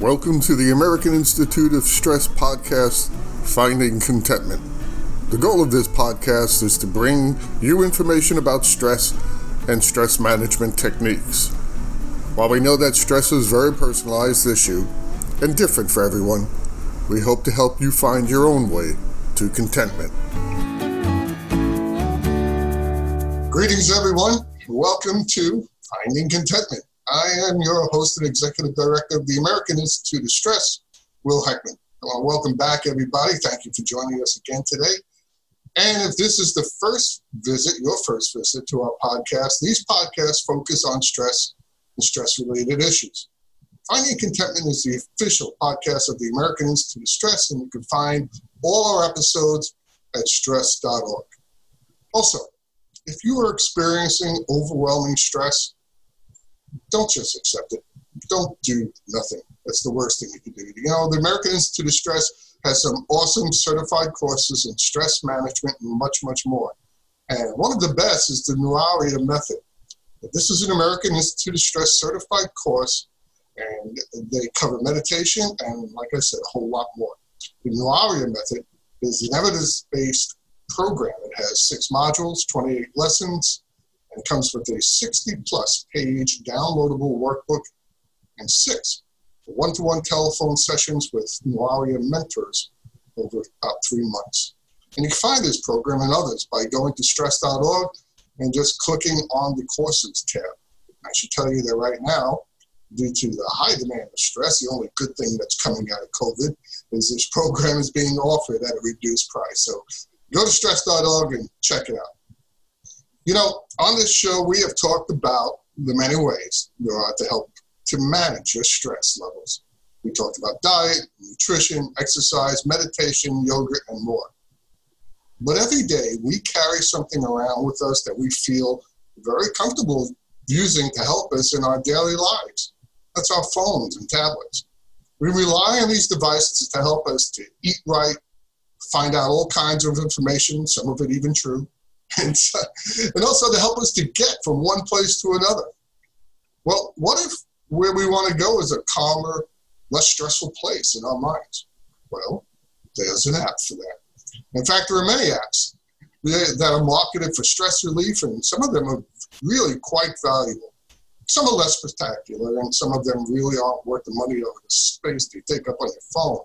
Welcome to the American Institute of Stress podcast, Finding Contentment. The goal of this podcast is to bring you information about stress and stress management techniques. While we know that stress is a very personalized issue and different for everyone, we hope to help you find your own way to contentment. Greetings, everyone. Welcome to Finding Contentment. I am your host and executive director of the American Institute of Stress, Will Heckman. I want to welcome back everybody. Thank you for joining us again today. And if this is the first visit, your first visit to our podcast, these podcasts focus on stress and stress related issues. Finding Contentment is the official podcast of the American Institute of Stress, and you can find all our episodes at stress.org. Also, if you are experiencing overwhelming stress, don't just accept it. Don't do nothing. That's the worst thing you can do. You know, the American Institute of Stress has some awesome certified courses in stress management and much, much more. And one of the best is the Nuaria method. This is an American Institute of Stress certified course, and they cover meditation and, like I said, a whole lot more. The Nuaria method is an evidence based program. It has six modules, 28 lessons, and comes with a 60 plus page downloadable workbook and six one to one telephone sessions with Nuaria mentors over about three months. And you can find this program and others by going to stress.org and just clicking on the courses tab. I should tell you that right now, due to the high demand of stress, the only good thing that's coming out of COVID is this program is being offered at a reduced price. So go to stress.org and check it out. You know, on this show, we have talked about the many ways there are to help to manage your stress levels. We talked about diet, nutrition, exercise, meditation, yoga, and more. But every day we carry something around with us that we feel very comfortable using to help us in our daily lives. That's our phones and tablets. We rely on these devices to help us to eat right, find out all kinds of information, some of it even true, and, and also to help us to get from one place to another. Well, what if where we want to go is a calmer, less stressful place in our minds? Well, there's an app for that. In fact, there are many apps that are marketed for stress relief, and some of them are really quite valuable. Some are less spectacular, and some of them really aren't worth the money or the space they take up on your phone.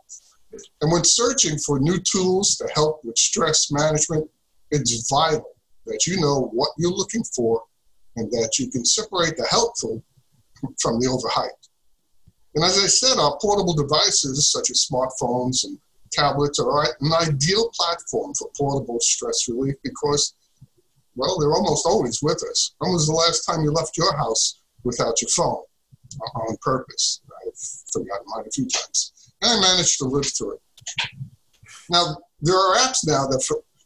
And when searching for new tools to help with stress management, it's vital that you know what you're looking for and that you can separate the helpful from the overhyped. And as I said, our portable devices, such as smartphones and tablets, are an ideal platform for portable stress relief because, well, they're almost always with us. When was the last time you left your house without your phone uh, on purpose? I've forgotten mine a few times. And I managed to live through it. Now, there are apps now that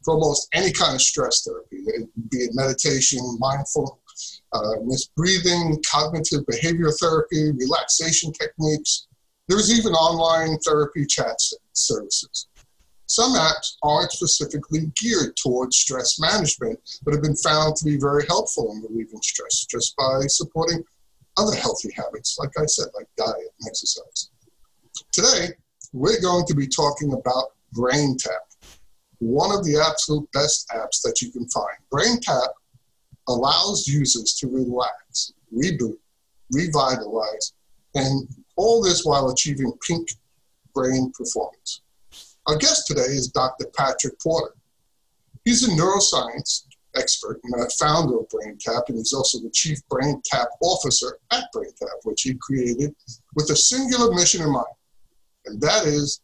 for, almost any kind of stress therapy, be it meditation, mindful, uh, breathing, cognitive behavior therapy, relaxation techniques. There's even online therapy chat services. Some apps aren't specifically geared towards stress management, but have been found to be very helpful in relieving stress just by supporting other healthy habits, like I said, like diet and exercise. Today, we're going to be talking about brain BrainTap one of the absolute best apps that you can find. BrainTap allows users to relax, reboot, revitalize, and all this while achieving peak brain performance. Our guest today is Dr. Patrick Porter. He's a neuroscience expert and a founder of BrainTap, and he's also the chief BrainTap officer at BrainTap, which he created with a singular mission in mind, and that is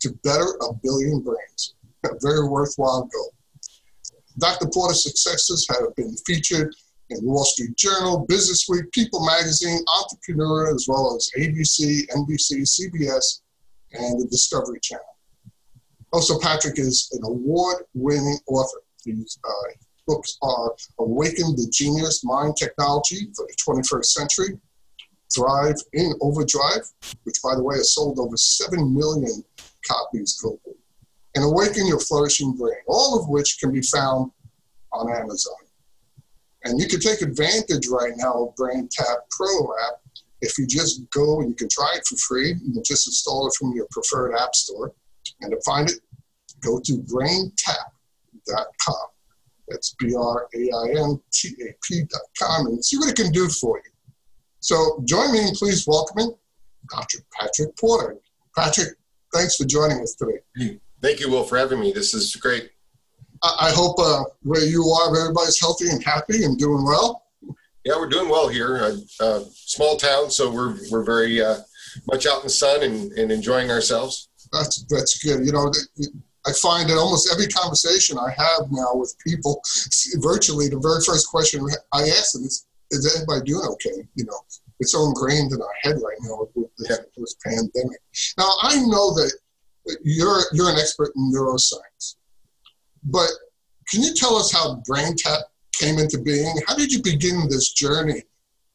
to better a billion brains a very worthwhile goal. Dr. Porter's successes have been featured in Wall Street Journal, Business Week, People Magazine, Entrepreneur, as well as ABC, NBC, CBS, and the Discovery Channel. Also, Patrick is an award-winning author. His uh, books are Awaken the Genius Mind Technology for the 21st Century, Thrive in Overdrive, which, by the way, has sold over 7 million copies globally and Awaken Your Flourishing Brain, all of which can be found on Amazon. And you can take advantage right now of BrainTap Pro app if you just go and you can try it for free, you just install it from your preferred app store. And to find it, go to braintap.com. That's B R A I N T A P.com and see what it can do for you. So join me in please welcoming Dr. Patrick Porter. Patrick, thanks for joining us today. Thank you, Will, for having me. This is great. I, hope uh, where you are, everybody's healthy and happy and doing well. Yeah, we're doing well here. Uh, uh, small town, so we're we're very uh, much out in the sun and, and enjoying ourselves. That's that's good. You know, I find that almost every conversation I have now with people virtually, the very first question I ask them is, "Is everybody doing okay?" You know, it's so ingrained in our head right now with this, yeah. this pandemic. Now, I know that you're you're an expert in neuroscience, but can you tell us how brain BrainTap came into being? How did you begin this journey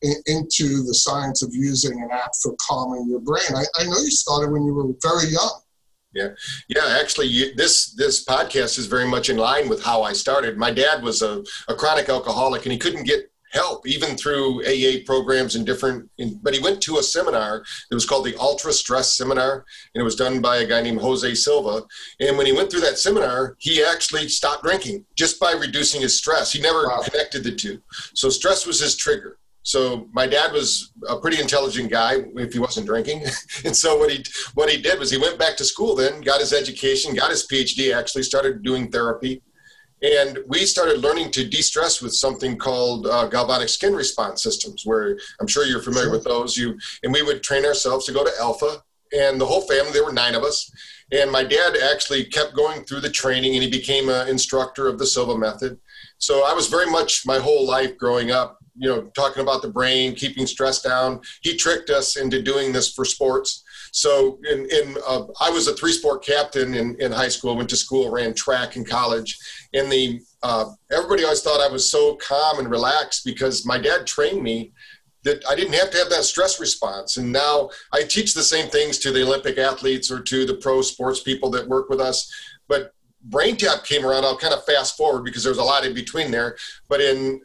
in, into the science of using an app for calming your brain? I, I know you started when you were very young. Yeah, yeah. Actually, you, this this podcast is very much in line with how I started. My dad was a, a chronic alcoholic, and he couldn't get help even through AA programs and different. In, but he went to a seminar that was called the Ultra Stress Seminar, and it was done by a guy named Jose Silva. And when he went through that seminar, he actually stopped drinking just by reducing his stress. He never wow. connected the two. So stress was his trigger. So my dad was a pretty intelligent guy if he wasn't drinking. and so what he what he did was he went back to school then, got his education, got his PhD, actually started doing therapy. And we started learning to de-stress with something called uh, galvanic skin response systems, where I'm sure you're familiar sure. with those. You and we would train ourselves to go to Alpha, and the whole family. There were nine of us, and my dad actually kept going through the training, and he became an instructor of the Silva method. So I was very much my whole life growing up you know, talking about the brain, keeping stress down. He tricked us into doing this for sports. So, in, in uh, I was a three sport captain in, in high school. Went to school, ran track in college, and the uh, everybody always thought I was so calm and relaxed because my dad trained me that I didn't have to have that stress response. And now I teach the same things to the Olympic athletes or to the pro sports people that work with us. But BrainTap came around. I'll kind of fast forward because there's a lot in between there. But in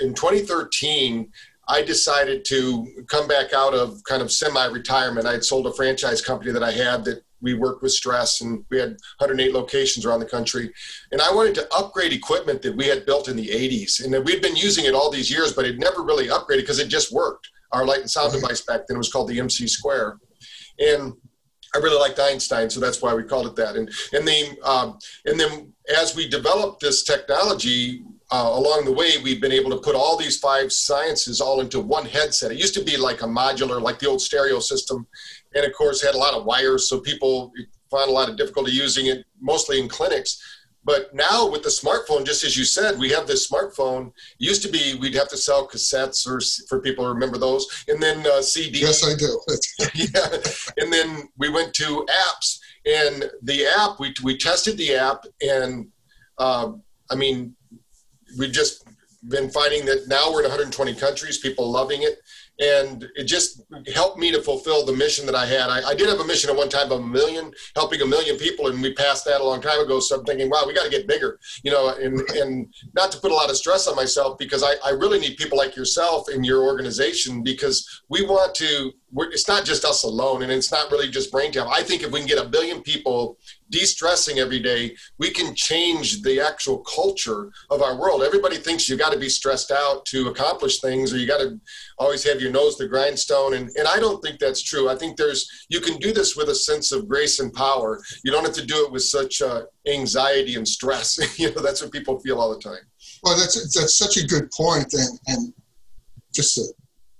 in 2013, I decided to come back out of kind of semi-retirement. I had sold a franchise company that I had that we worked with stress, and we had 108 locations around the country. And I wanted to upgrade equipment that we had built in the 80s, and that we'd been using it all these years, but it never really upgraded because it just worked. Our light and sound device back then was called the MC Square, and I really liked Einstein, so that's why we called it that. And and then um, and then as we developed this technology, uh, along the way, we've been able to put all these five sciences all into one headset. It used to be like a modular, like the old stereo system, and of course had a lot of wires, so people found a lot of difficulty using it, mostly in clinics. But now with the smartphone, just as you said, we have this smartphone. It used to be we'd have to sell cassettes, or for people to remember those, and then uh, CDs. Yes, I do. yeah, and then we went to apps, and the app we we tested the app, and uh, I mean we've just been finding that now we're in 120 countries, people loving it. And it just helped me to fulfill the mission that I had. I, I did have a mission at one time of a million, helping a million people, and we passed that a long time ago. So I'm thinking, wow, we got to get bigger, you know, and, and not to put a lot of stress on myself because I, I really need people like yourself in your organization because we want to, it's not just us alone and it's not really just brain BrainTap. I think if we can get a billion people de-stressing every day we can change the actual culture of our world. Everybody thinks you got to be stressed out to accomplish things or you got to always have your nose to the grindstone and, and i don't think that's true. I think there's you can do this with a sense of grace and power. You don't have to do it with such uh, anxiety and stress. You know that's what people feel all the time. Well that's that's such a good point and and just to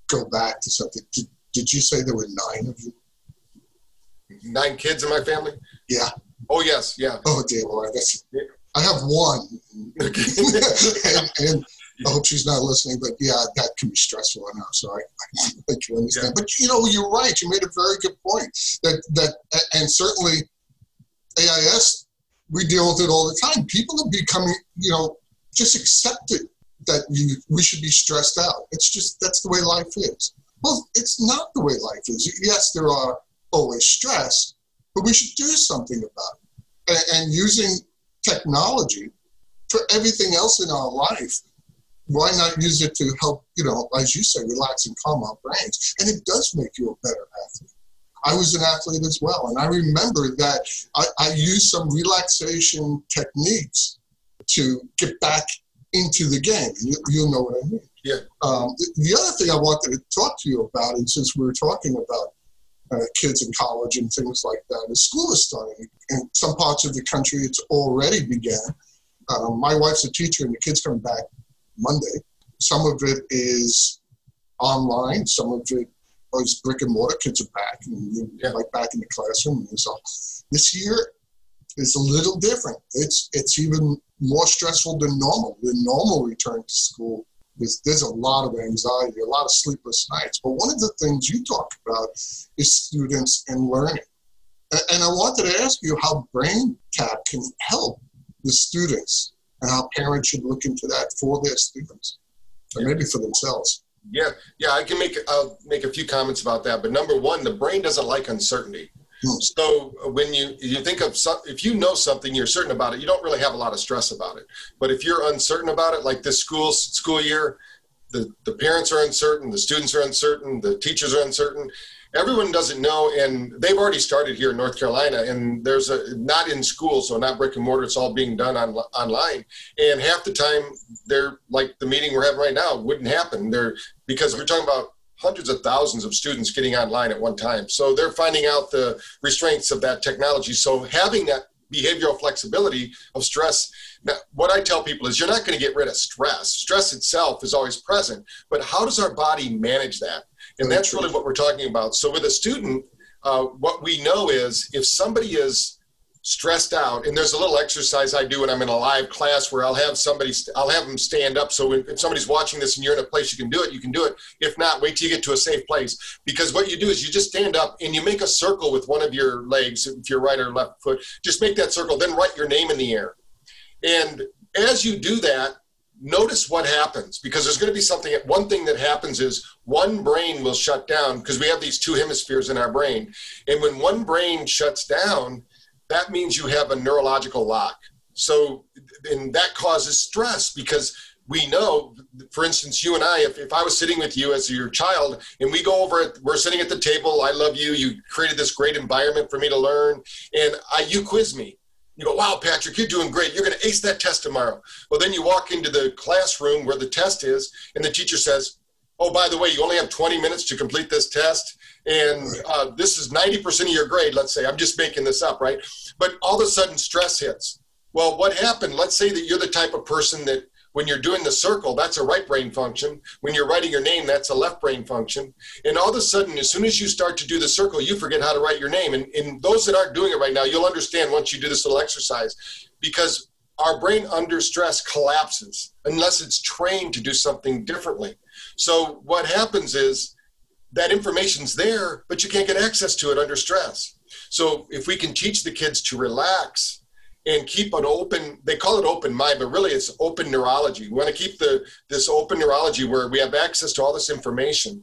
go back to something did, did you say there were nine of you nine kids in my family yeah Oh yes, yeah. Oh dear Lord, that's. I have one, and, and, I hope she's not listening. But yeah, that can be stressful enough. So I, I can understand. Yeah. But you know, you're right. You made a very good point. That that and certainly AIS, we deal with it all the time. People are becoming, you know, just accepted that you we should be stressed out. It's just that's the way life is. Well, it's not the way life is. Yes, there are always stress, but we should do something about it. And, using technology for everything else in our life why not use it to help, you know, as you say, relax and calm our brains? And it does make you a better athlete. I was an athlete as well. And I remember that I, I used some relaxation techniques to get back into the game. You, will know what I mean. Yeah. Um, the, the other thing I wanted to talk to you about, and since we were talking about uh, kids in college and things like that, is school is starting. In some parts of the country, it's already began. Um, my wife's a teacher, and the kids come back Monday. Some of it is online. Some of it is brick and mortar. Kids are back and yeah. like back in the classroom. And so this year is a little different. It's it's even more stressful than normal. The normal return to school is there's a lot of anxiety, a lot of sleepless nights. But one of the things you talk about is students and learning. And I wanted to ask you how BrainTap can help the students and how parents should look into that for their students or maybe for themselves. Yeah, yeah, I can make make a few comments about that. But number one, the brain doesn't like uncertainty. Hmm. So when you you think of if you know something, you're certain about it. You don't really have a lot of stress about it. But if you're uncertain about it, like this school school year, the the parents are uncertain, the students are uncertain, the teachers are uncertain everyone doesn't know, and they've already started here in North Carolina, and there's a not in school, so not brick and mortar. It's all being done on, online, and half the time they're like the meeting we're having right now wouldn't happen. They're because we're talking about hundreds of thousands of students getting online at one time. So they're finding out the restraints of that technology. So having that behavioral flexibility of stress. Now, what I tell people is you're not going to get rid of stress. Stress itself is always present, but how does our body manage that? And that's really what we're talking about. So with a student, uh, what we know is if somebody is stressed out, and there's a little exercise I do when I'm in a live class where I'll have somebody, I'll have them stand up. So if somebody's watching this and you're in a place you can do it, you can do it. If not, wait till you get to a safe place. Because what you do is you just stand up and you make a circle with one of your legs, if you're right or left foot, just make that circle, then write your name in the air. And as you do that, notice what happens because there's going to be something one thing that happens is one brain will shut down because we have these two hemispheres in our brain and when one brain shuts down that means you have a neurological lock so and that causes stress because we know for instance you and i if, if i was sitting with you as your child and we go over it, we're sitting at the table i love you you created this great environment for me to learn and I, you quiz me you go, wow, Patrick, you're doing great. You're going to ace that test tomorrow. Well, then you walk into the classroom where the test is, and the teacher says, oh, by the way, you only have 20 minutes to complete this test. And uh, this is 90% of your grade, let's say. I'm just making this up, right? But all of a sudden, stress hits. Well, what happened? Let's say that you're the type of person that when you're doing the circle, that's a right brain function. When you're writing your name, that's a left brain function. And all of a sudden, as soon as you start to do the circle, you forget how to write your name. And, and those that aren't doing it right now, you'll understand once you do this little exercise because our brain under stress collapses unless it's trained to do something differently. So what happens is that information's there, but you can't get access to it under stress. So if we can teach the kids to relax and keep an open they call it open mind but really it's open neurology. We want to keep the this open neurology where we have access to all this information.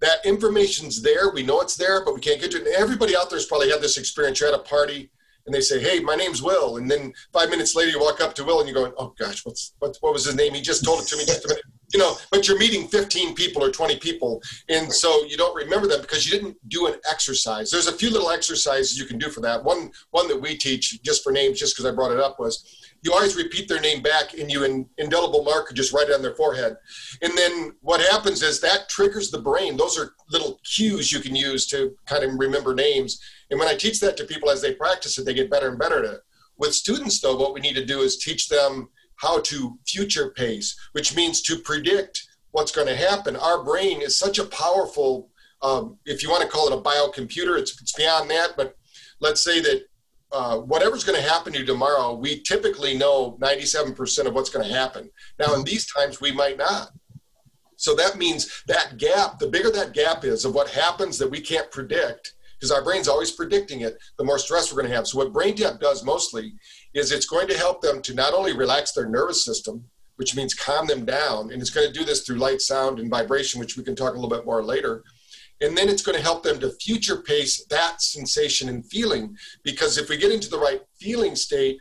That information's there we know it's there but we can't get to it. And everybody out there's probably had this experience. You're at a party and they say hey my name's will. And then five minutes later you walk up to will and you're going oh gosh what's what, what was his name? He just told it to me just a minute you know, but you're meeting 15 people or 20 people. And so you don't remember them because you didn't do an exercise. There's a few little exercises you can do for that. One, one that we teach just for names, just because I brought it up was you always repeat their name back and you in indelible marker, just write it on their forehead. And then what happens is that triggers the brain. Those are little cues you can use to kind of remember names. And when I teach that to people as they practice it, they get better and better at it. With students though, what we need to do is teach them how to future pace, which means to predict what's going to happen. Our brain is such a powerful, um, if you want to call it a biocomputer, it's, it's beyond that. But let's say that uh, whatever's going to happen to you tomorrow, we typically know 97% of what's going to happen. Now, in these times, we might not. So that means that gap, the bigger that gap is of what happens that we can't predict, because our brain's always predicting it, the more stress we're going to have. So what brain BrainTap does mostly is it's going to help them to not only relax their nervous system, which means calm them down, and it's going to do this through light, sound, and vibration, which we can talk a little bit more later. And then it's going to help them to future pace that sensation and feeling, because if we get into the right feeling state,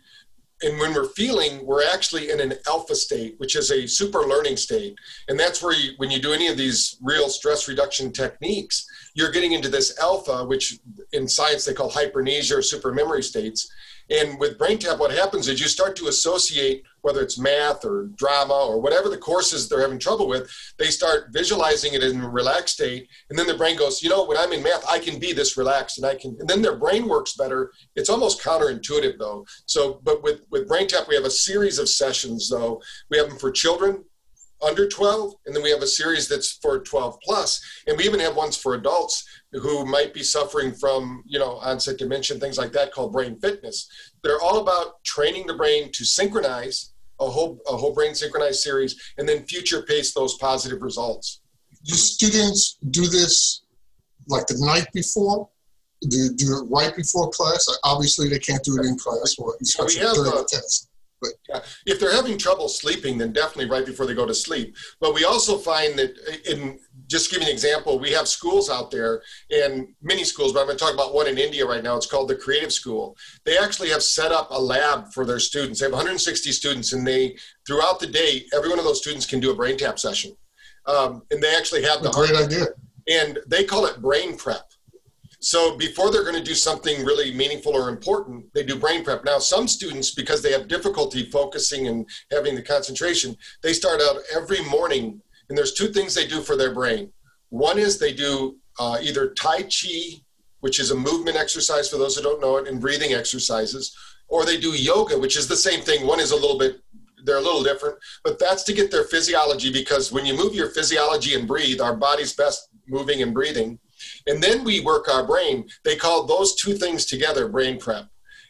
and when we're feeling, we're actually in an alpha state, which is a super learning state. And that's where you, when you do any of these real stress reduction techniques, you're getting into this alpha, which in science they call hypermnesia or super memory states. And with BrainTap, what happens is you start to associate whether it's math or drama or whatever the courses they're having trouble with, they start visualizing it in a relaxed state. And then their brain goes, you know, when I'm in math, I can be this relaxed and I can, and then their brain works better. It's almost counterintuitive though. So, but with, with BrainTap, we have a series of sessions though. We have them for children under 12, and then we have a series that's for 12 plus, and we even have ones for adults who might be suffering from, you know, onset dementia, things like that, called brain fitness. They're all about training the brain to synchronize a whole a whole brain synchronized series, and then future pace those positive results. Do students do this like the night before? Do, do it right before class? Obviously, they can't do it in class, or especially during uh, the test. But if they're having trouble sleeping, then definitely right before they go to sleep. But we also find that in just give you an example, we have schools out there and many schools, but I'm going to talk about one in India right now. It's called the Creative School. They actually have set up a lab for their students. They have 160 students, and they throughout the day, every one of those students can do a brain tap session. Um, and they actually have the great idea. And they call it brain prep. So before they're going to do something really meaningful or important, they do brain prep. Now, some students, because they have difficulty focusing and having the concentration, they start out every morning and there's two things they do for their brain. One is they do uh, either Tai Chi, which is a movement exercise for those who don't know it, and breathing exercises, or they do yoga, which is the same thing. One is a little bit, they're a little different, but that's to get their physiology because when you move your physiology and breathe, our body's best moving and breathing. And then we work our brain. They call those two things together brain prep.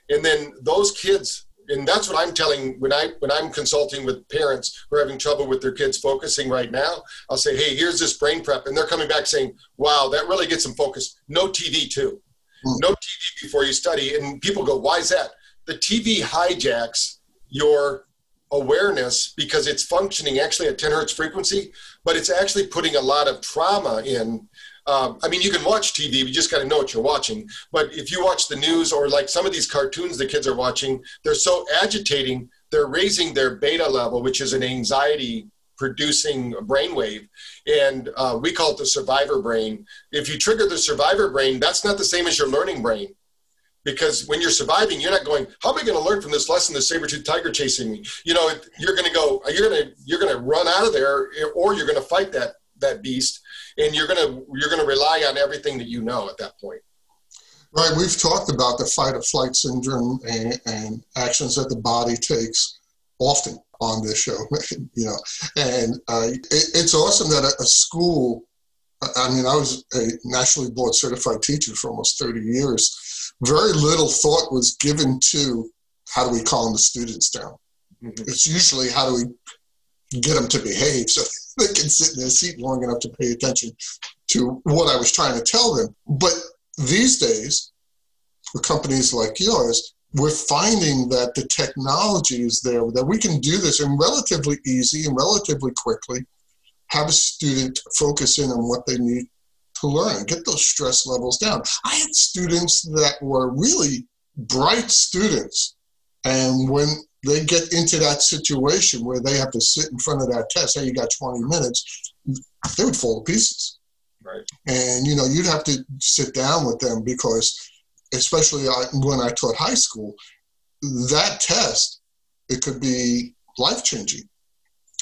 And then those kids and that's what I'm telling when I when I'm consulting with parents who are having trouble with their kids focusing right now. I'll say, hey, here's this brain prep, and they're coming back saying, wow, that really gets them focused. No TV too, mm. no TV before you study. And people go, why is that? The TV hijacks your awareness because it's functioning actually at 10 hertz frequency, but it's actually putting a lot of trauma in um, I mean, you can watch TV, you just got to know what you're watching. But if you watch the news or like some of these cartoons the kids are watching, they're so agitating, they're raising their beta level, which is an anxiety producing brainwave. And uh, we call it the survivor brain. If you trigger the survivor brain, that's not the same as your learning brain. Because when you're surviving, you're not going, how am I going to learn from this lesson, the saber-toothed tiger chasing me? You know, you're going to go, you're going to, you're going to run out of there or you're going to fight that, that beast and you're gonna you're gonna rely on everything that you know at that point. Right. We've talked about the fight or flight syndrome and, and actions that the body takes often on this show. you know, and uh, it, it's awesome that a, a school. I mean, I was a nationally board certified teacher for almost 30 years. Very little thought was given to how do we calm the students down. Mm-hmm. It's usually how do we get them to behave. So they can sit in their seat long enough to pay attention to what I was trying to tell them. But these days, for companies like yours, we're finding that the technology is there, that we can do this in relatively easy and relatively quickly, have a student focus in on what they need to learn, get those stress levels down. I had students that were really bright students, and when they get into that situation where they have to sit in front of that test, hey, you got 20 minutes, they would fall to pieces. Right. And, you know, you'd have to sit down with them because, especially uh, when I taught high school, that test, it could be life changing.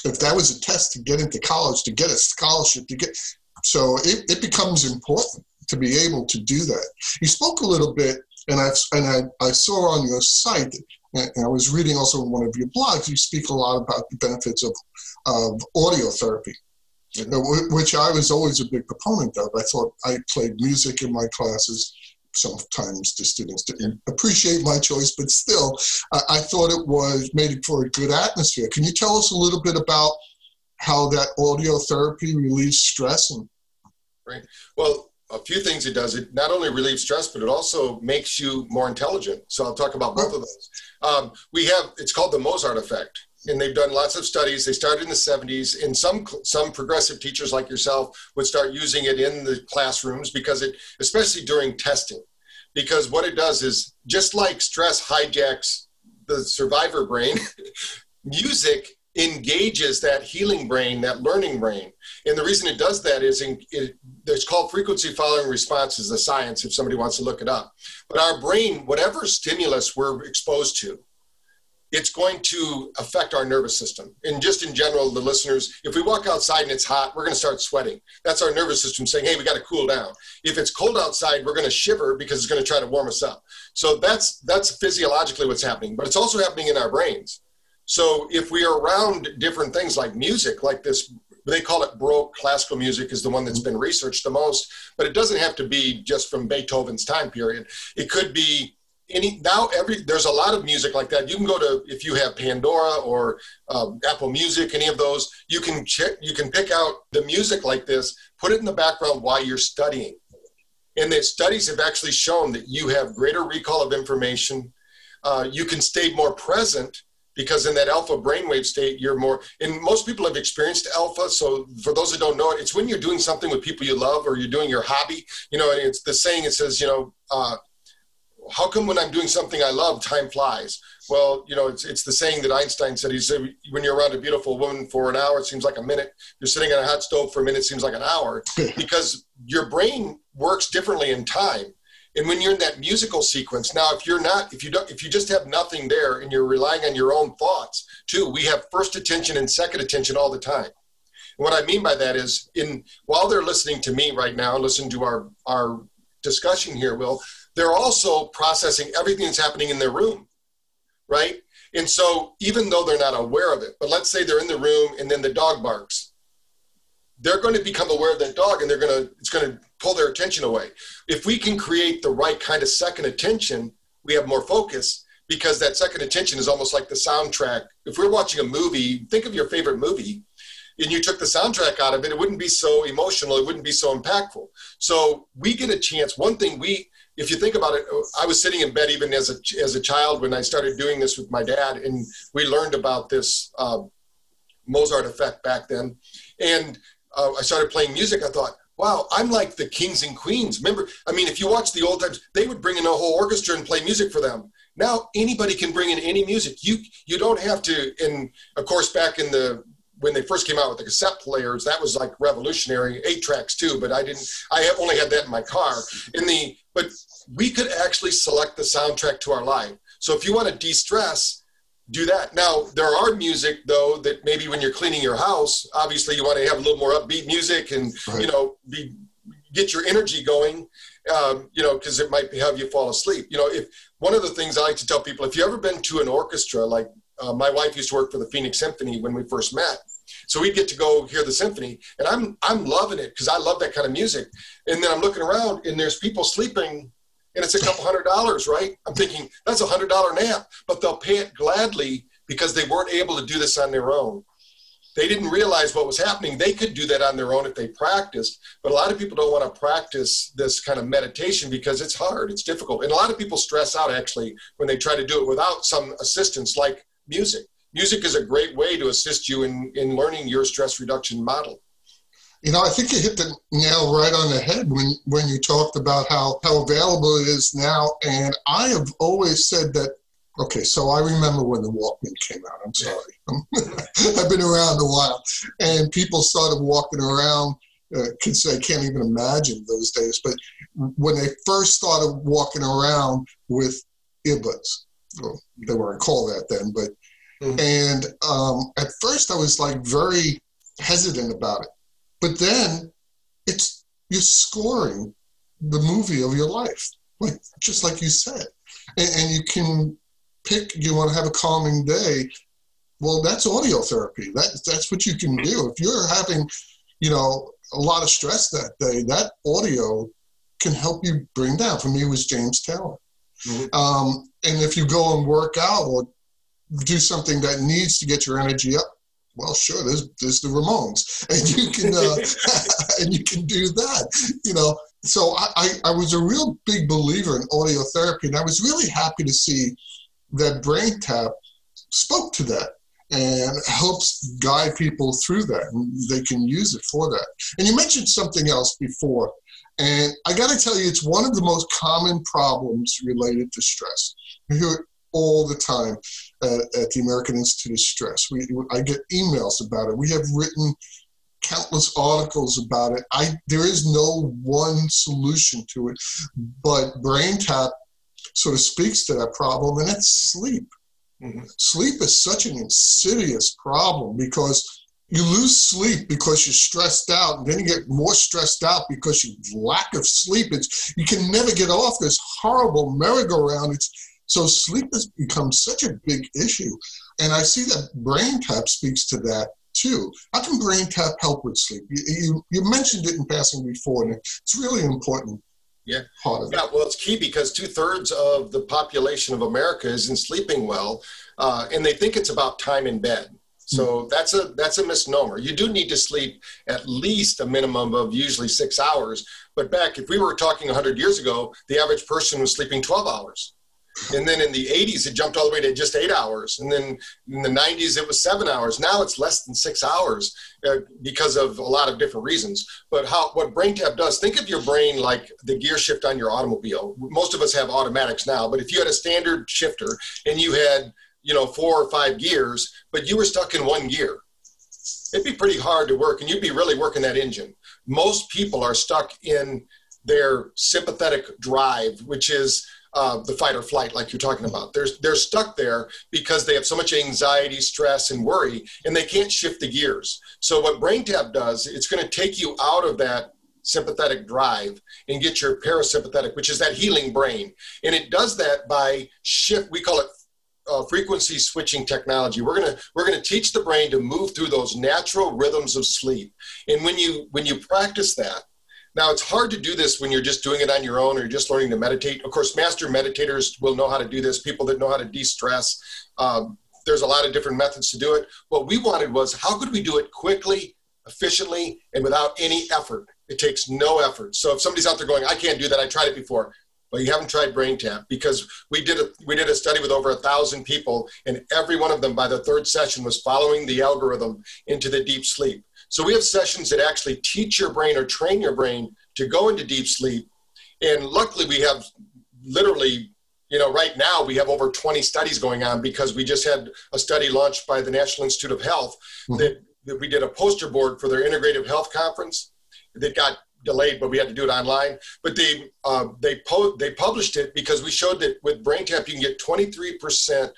If that was a test to get into college, to get a scholarship, to get, so it, it becomes important to be able to do that. You spoke a little bit, and I and I, I saw on your site I was reading also one of your blogs, you speak a lot about the benefits of, of audio therapy, which I was always a big proponent of. I thought I played music in my classes. Sometimes the students didn't appreciate my choice, but still, I, I thought it was made for a good atmosphere. Can you tell us a little bit about how that audio therapy relieves stress? And- right. Well, a few things it does. It not only relieves stress, but it also makes you more intelligent. So I'll talk about both of those. Um, we have it's called the Mozart effect, and they've done lots of studies. They started in the 70s, and some some progressive teachers like yourself would start using it in the classrooms because it, especially during testing, because what it does is just like stress hijacks the survivor brain, music engages that healing brain, that learning brain. And the reason it does that is in, it, it's called frequency following response is the science if somebody wants to look it up. But our brain, whatever stimulus we're exposed to, it's going to affect our nervous system. And just in general, the listeners, if we walk outside and it's hot, we're going to start sweating. That's our nervous system saying, hey, we got to cool down. If it's cold outside, we're going to shiver because it's going to try to warm us up. So that's that's physiologically what's happening, but it's also happening in our brains. So if we are around different things like music, like this, they call it Baroque classical music is the one that's been researched the most, but it doesn't have to be just from Beethoven's time period. It could be any now every there's a lot of music like that. You can go to if you have Pandora or um, Apple Music, any of those, you can check, you can pick out the music like this, put it in the background while you're studying. And the studies have actually shown that you have greater recall of information. Uh, you can stay more present because in that alpha brainwave state, you're more, and most people have experienced alpha. So for those that don't know it, it's when you're doing something with people you love or you're doing your hobby, you know, it's the saying, it says, you know, uh, how come when I'm doing something I love, time flies? Well, you know, it's, it's the saying that Einstein said. He said, when you're around a beautiful woman for an hour, it seems like a minute. You're sitting on a hot stove for a minute, it seems like an hour because your brain works differently in time. And when you're in that musical sequence, now if you're not, if you don't, if you just have nothing there and you're relying on your own thoughts too, we have first attention and second attention all the time. And what I mean by that is, in while they're listening to me right now, listen to our our discussion here, Will, they're also processing everything that's happening in their room, right? And so even though they're not aware of it, but let's say they're in the room and then the dog barks, they're going to become aware of that dog and they're going to it's going to pull their attention away. If we can create the right kind of second attention, we have more focus because that second attention is almost like the soundtrack. If we're watching a movie, think of your favorite movie and you took the soundtrack out of it, it wouldn't be so emotional, it wouldn't be so impactful. So we get a chance. One thing we if you think about it, I was sitting in bed even as a as a child when I started doing this with my dad, and we learned about this uh, Mozart effect back then. And uh, I started playing music. I thought, wow, I'm like the kings and queens. Remember, I mean, if you watch the old times, they would bring in a whole orchestra and play music for them. Now anybody can bring in any music. You you don't have to. And of course, back in the when they first came out with the cassette players, that was like revolutionary. Eight tracks too, but I didn't. I only had that in my car. In the but we could actually select the soundtrack to our life. So if you want to de-stress, do that. Now there are music though that maybe when you're cleaning your house, obviously you want to have a little more upbeat music and right. you know be get your energy going. Um, you know, because it might have you fall asleep. You know, if one of the things I like to tell people, if you ever been to an orchestra, like uh, my wife used to work for the Phoenix Symphony when we first met, so we'd get to go hear the symphony, and I'm I'm loving it because I love that kind of music. And then I'm looking around, and there's people sleeping, and it's a couple hundred dollars, right? I'm thinking that's a hundred dollar nap, but they'll pay it gladly because they weren't able to do this on their own. They didn't realize what was happening. They could do that on their own if they practiced, but a lot of people don't want to practice this kind of meditation because it's hard, it's difficult, and a lot of people stress out actually when they try to do it without some assistance like music music is a great way to assist you in, in learning your stress reduction model. You know, I think you hit the nail right on the head when, when you talked about how, how available it is now. And I have always said that, okay, so I remember when the Walkman came out. I'm sorry. I've been around a while. And people started walking around uh, I can't even imagine those days. But when they first started walking around with earbuds, well, they weren't called that then, but Mm-hmm. And um, at first, I was like very hesitant about it. But then it's you're scoring the movie of your life, like just like you said, and, and you can pick. You want to have a calming day. Well, that's audio therapy. That that's what you can do. If you're having, you know, a lot of stress that day, that audio can help you bring down. For me, it was James Taylor. Mm-hmm. Um, and if you go and work out or do something that needs to get your energy up, well, sure, there's there's the Ramones, and you can uh, and you can do that, you know. So I, I, I was a real big believer in audio therapy, and I was really happy to see that BrainTap spoke to that and helps guide people through that, and they can use it for that. And you mentioned something else before, and I got to tell you, it's one of the most common problems related to stress. You hear it all the time at, at the American Institute of Stress. We, I get emails about it. We have written countless articles about it. I there is no one solution to it, but BrainTap sort of speaks to that problem, and it's sleep. Mm-hmm. Sleep is such an insidious problem because you lose sleep because you're stressed out, and then you get more stressed out because you lack of sleep. It's you can never get off this horrible merry-go-round. It's so sleep has become such a big issue, and I see that brain BrainTap speaks to that too. How can brain BrainTap help with sleep? You, you, you mentioned it in passing before, and it's really important. Yeah. Part of yeah. Well, it's key because two thirds of the population of America isn't sleeping well, uh, and they think it's about time in bed. So mm-hmm. that's a that's a misnomer. You do need to sleep at least a minimum of usually six hours. But back, if we were talking 100 years ago, the average person was sleeping 12 hours. And then in the 80s, it jumped all the way to just eight hours. And then in the 90s, it was seven hours. Now it's less than six hours uh, because of a lot of different reasons. But how what BrainTap does, think of your brain like the gear shift on your automobile. Most of us have automatics now, but if you had a standard shifter and you had, you know, four or five gears, but you were stuck in one gear, it'd be pretty hard to work and you'd be really working that engine. Most people are stuck in their sympathetic drive, which is uh, the fight or flight, like you're talking about. They're, they're stuck there because they have so much anxiety, stress, and worry, and they can't shift the gears. So, what BrainTap does, it's going to take you out of that sympathetic drive and get your parasympathetic, which is that healing brain. And it does that by shift, we call it uh, frequency switching technology. We're gonna we're gonna teach the brain to move through those natural rhythms of sleep. And when you when you practice that, now, it's hard to do this when you're just doing it on your own or you're just learning to meditate. Of course, master meditators will know how to do this, people that know how to de stress. Um, there's a lot of different methods to do it. What we wanted was how could we do it quickly, efficiently, and without any effort? It takes no effort. So if somebody's out there going, I can't do that, I tried it before. Well, you haven't tried BrainTap because we did a we did a study with over a thousand people, and every one of them by the third session was following the algorithm into the deep sleep. So we have sessions that actually teach your brain or train your brain to go into deep sleep. And luckily, we have literally, you know, right now we have over 20 studies going on because we just had a study launched by the National Institute of Health mm-hmm. that, that we did a poster board for their integrative health conference that got delayed, but we had to do it online. But they uh, they po- they published it because we showed that with BrainTap you can get 23%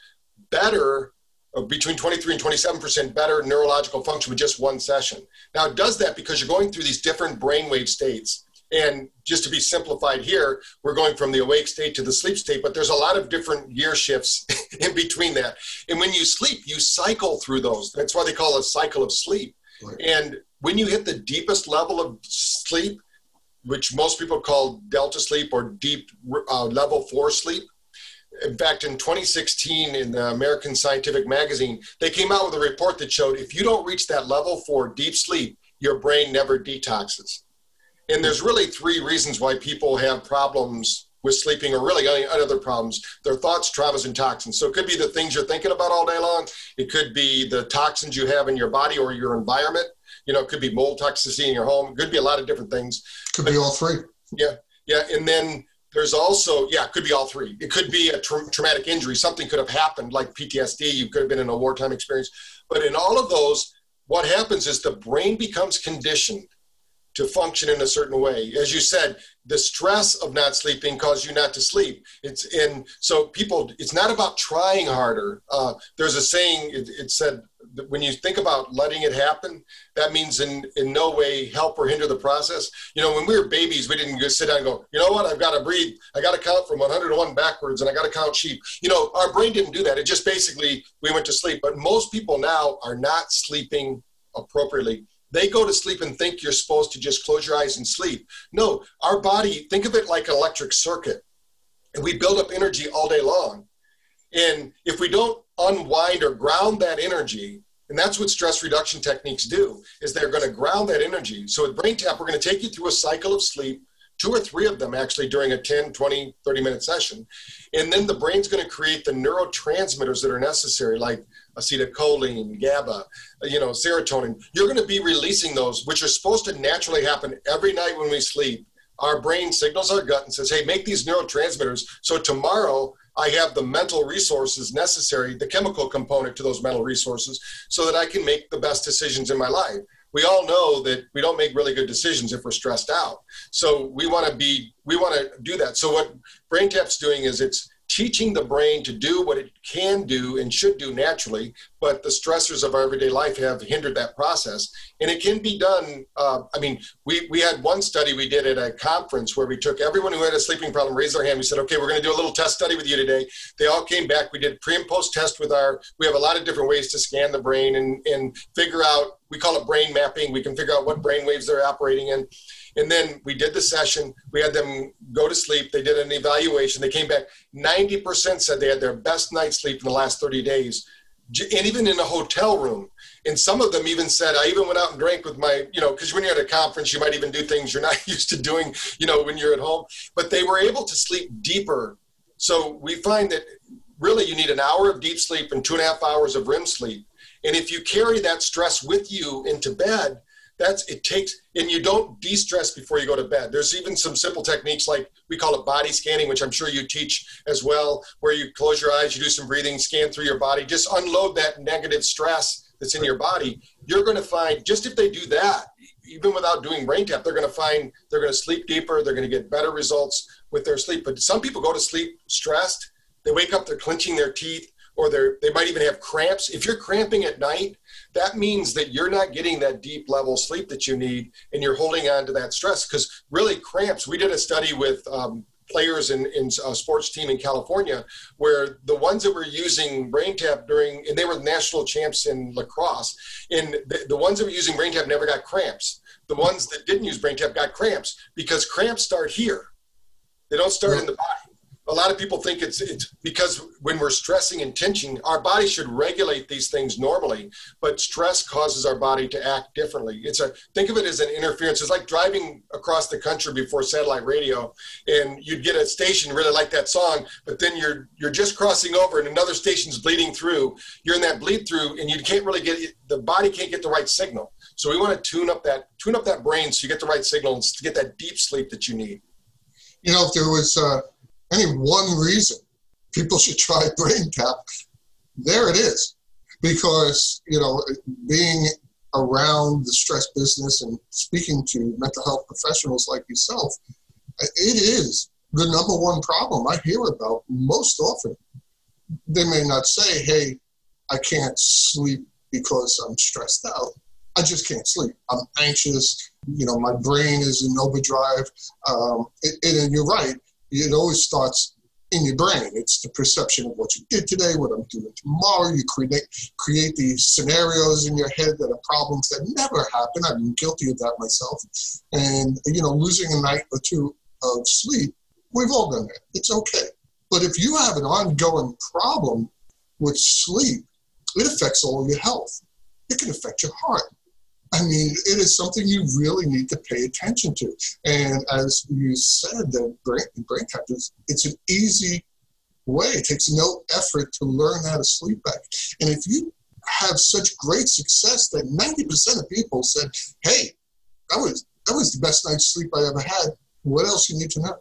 better between 23 and 27% better neurological function with just one session. Now, it does that because you're going through these different brainwave states. And just to be simplified here, we're going from the awake state to the sleep state, but there's a lot of different gear shifts in between that. And when you sleep, you cycle through those. That's why they call it a cycle of sleep. Right. And when you hit the deepest level of sleep, which most people call delta sleep or deep uh, level four sleep, in fact, in 2016, in the American Scientific Magazine, they came out with a report that showed if you don't reach that level for deep sleep, your brain never detoxes. And there's really three reasons why people have problems with sleeping, or really any other problems. Their thoughts, traumas, and toxins. So it could be the things you're thinking about all day long. It could be the toxins you have in your body or your environment. You know, it could be mold toxicity in your home. It could be a lot of different things. Could but, be all three. Yeah, yeah, and then there's also, yeah, it could be all three. It could be a tra- traumatic injury. Something could have happened, like PTSD. You could have been in a wartime experience. But in all of those, what happens is the brain becomes conditioned to function in a certain way. As you said, the stress of not sleeping causes you not to sleep. It's in so people. It's not about trying harder. Uh, there's a saying. It, it said when you think about letting it happen, that means in, in no way help or hinder the process. You know, when we were babies, we didn't just sit down and go, you know what, I've got to breathe. I got to count from 101 backwards and I got to count sheep. You know, our brain didn't do that. It just basically, we went to sleep. But most people now are not sleeping appropriately. They go to sleep and think you're supposed to just close your eyes and sleep. No, our body, think of it like an electric circuit. And we build up energy all day long. And if we don't unwind or ground that energy, and that's what stress reduction techniques do, is they're going to ground that energy. So with BrainTap, we're going to take you through a cycle of sleep, two or three of them actually during a 10, 20, 30 minute session. And then the brain's going to create the neurotransmitters that are necessary, like acetylcholine, GABA, you know, serotonin. You're going to be releasing those, which are supposed to naturally happen every night when we sleep. Our brain signals our gut and says, hey, make these neurotransmitters so tomorrow I have the mental resources necessary, the chemical component to those mental resources, so that I can make the best decisions in my life. We all know that we don't make really good decisions if we're stressed out. So we want to be, we want to do that. So what BrainTap's doing is it's teaching the brain to do what it can do and should do naturally, but the stressors of our everyday life have hindered that process. And it can be done. Uh, I mean, we, we had one study we did at a conference where we took everyone who had a sleeping problem, raised their hand. We said, okay, we're going to do a little test study with you today. They all came back. We did pre and post test with our, we have a lot of different ways to scan the brain and, and figure out, we call it brain mapping. We can figure out what brain waves they're operating in. And then we did the session. We had them go to sleep. They did an evaluation. They came back. 90% said they had their best night's sleep in the last 30 days. And even in a hotel room. And some of them even said, I even went out and drank with my, you know, because when you're at a conference, you might even do things you're not used to doing, you know, when you're at home. But they were able to sleep deeper. So we find that really you need an hour of deep sleep and two and a half hours of REM sleep. And if you carry that stress with you into bed, that's it takes and you don't de-stress before you go to bed. There's even some simple techniques like we call it body scanning which i'm sure you teach as well where you close your eyes you do some breathing scan through your body just unload that negative stress that's in your body. You're going to find just if they do that even without doing BrainTap they're going to find they're going to sleep deeper they're going to get better results with their sleep. But some people go to sleep stressed they wake up they're clenching their teeth or they're, they might even have cramps. If you're cramping at night, that means that you're not getting that deep level sleep that you need and you're holding on to that stress. Because really, cramps, we did a study with um, players in, in a sports team in California where the ones that were using BrainTap during, and they were national champs in lacrosse, and the, the ones that were using BrainTap never got cramps. The ones that didn't use BrainTap got cramps because cramps start here. They don't start in the body a lot of people think it's it's because when we're stressing and tension, our body should regulate these things normally, but stress causes our body to act differently. It's a think of it as an interference. It's like driving across the country before satellite radio, and you'd get a station really like that song, but then you're you're just crossing over and another station's bleeding through. You're in that bleed through, and you can't really get the body can't get the right signal. So we want to tune up that tune up that brain so you get the right signal and to get that deep sleep that you need. You know, if there was. Uh any one reason people should try BrainTap, there it is. Because, you know, being around the stress business and speaking to mental health professionals like yourself, it is the number one problem I hear about most often. They may not say, hey, I can't sleep because I'm stressed out. I just can't sleep. I'm anxious. You know, my brain is in overdrive. Um, and, and you're right it always starts in your brain. It's the perception of what you did today, what I'm doing tomorrow. You create create these scenarios in your head that are problems that never happen. I've been guilty of that myself. And you know, losing a night or two of sleep, we've all done that. It's okay. But if you have an ongoing problem with sleep, it affects all your health. It can affect your heart. I mean, it is something you really need to pay attention to. And as you said, the brain, brain is it's an easy way. It takes no effort to learn how to sleep back. And if you have such great success that 90% of people said, hey, that was that was the best night's sleep I ever had. What else you need to know?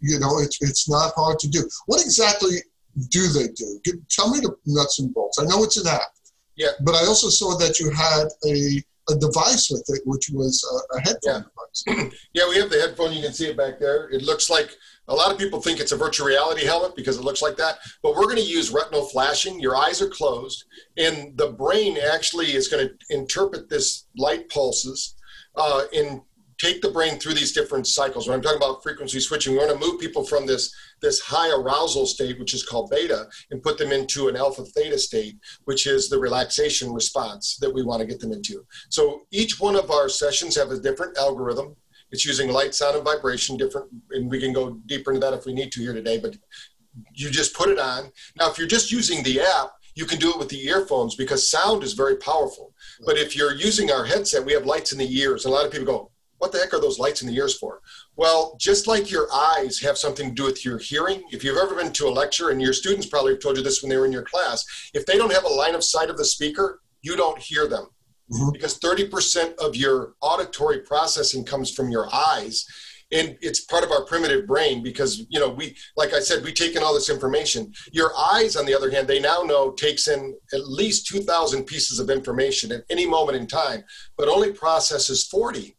You know, it's it's not hard to do. What exactly do they do? Give, tell me the nuts and bolts. I know it's an app. Yeah. But I also saw that you had a, a device with it, which was a, a headphone yeah. device. yeah, we have the headphone. You can see it back there. It looks like a lot of people think it's a virtual reality helmet because it looks like that. But we're going to use retinal flashing. Your eyes are closed, and the brain actually is going to interpret this light pulses uh, in take the brain through these different cycles. When I'm talking about frequency switching, we want to move people from this this high arousal state, which is called beta, and put them into an alpha theta state, which is the relaxation response that we want to get them into. So each one of our sessions have a different algorithm. It's using light, sound, and vibration, different, and we can go deeper into that if we need to here today. But you just put it on. Now, if you're just using the app, you can do it with the earphones because sound is very powerful. But if you're using our headset, we have lights in the ears. And a lot of people go, what the heck are those lights in the ears for? Well, just like your eyes have something to do with your hearing, if you've ever been to a lecture, and your students probably have told you this when they were in your class, if they don't have a line of sight of the speaker, you don't hear them. Mm-hmm. Because 30% of your auditory processing comes from your eyes. and it's part of our primitive brain because you know we like i said we take in all this information your eyes on the other hand they now know takes in at least 2000 pieces of information at any moment in time but only processes 40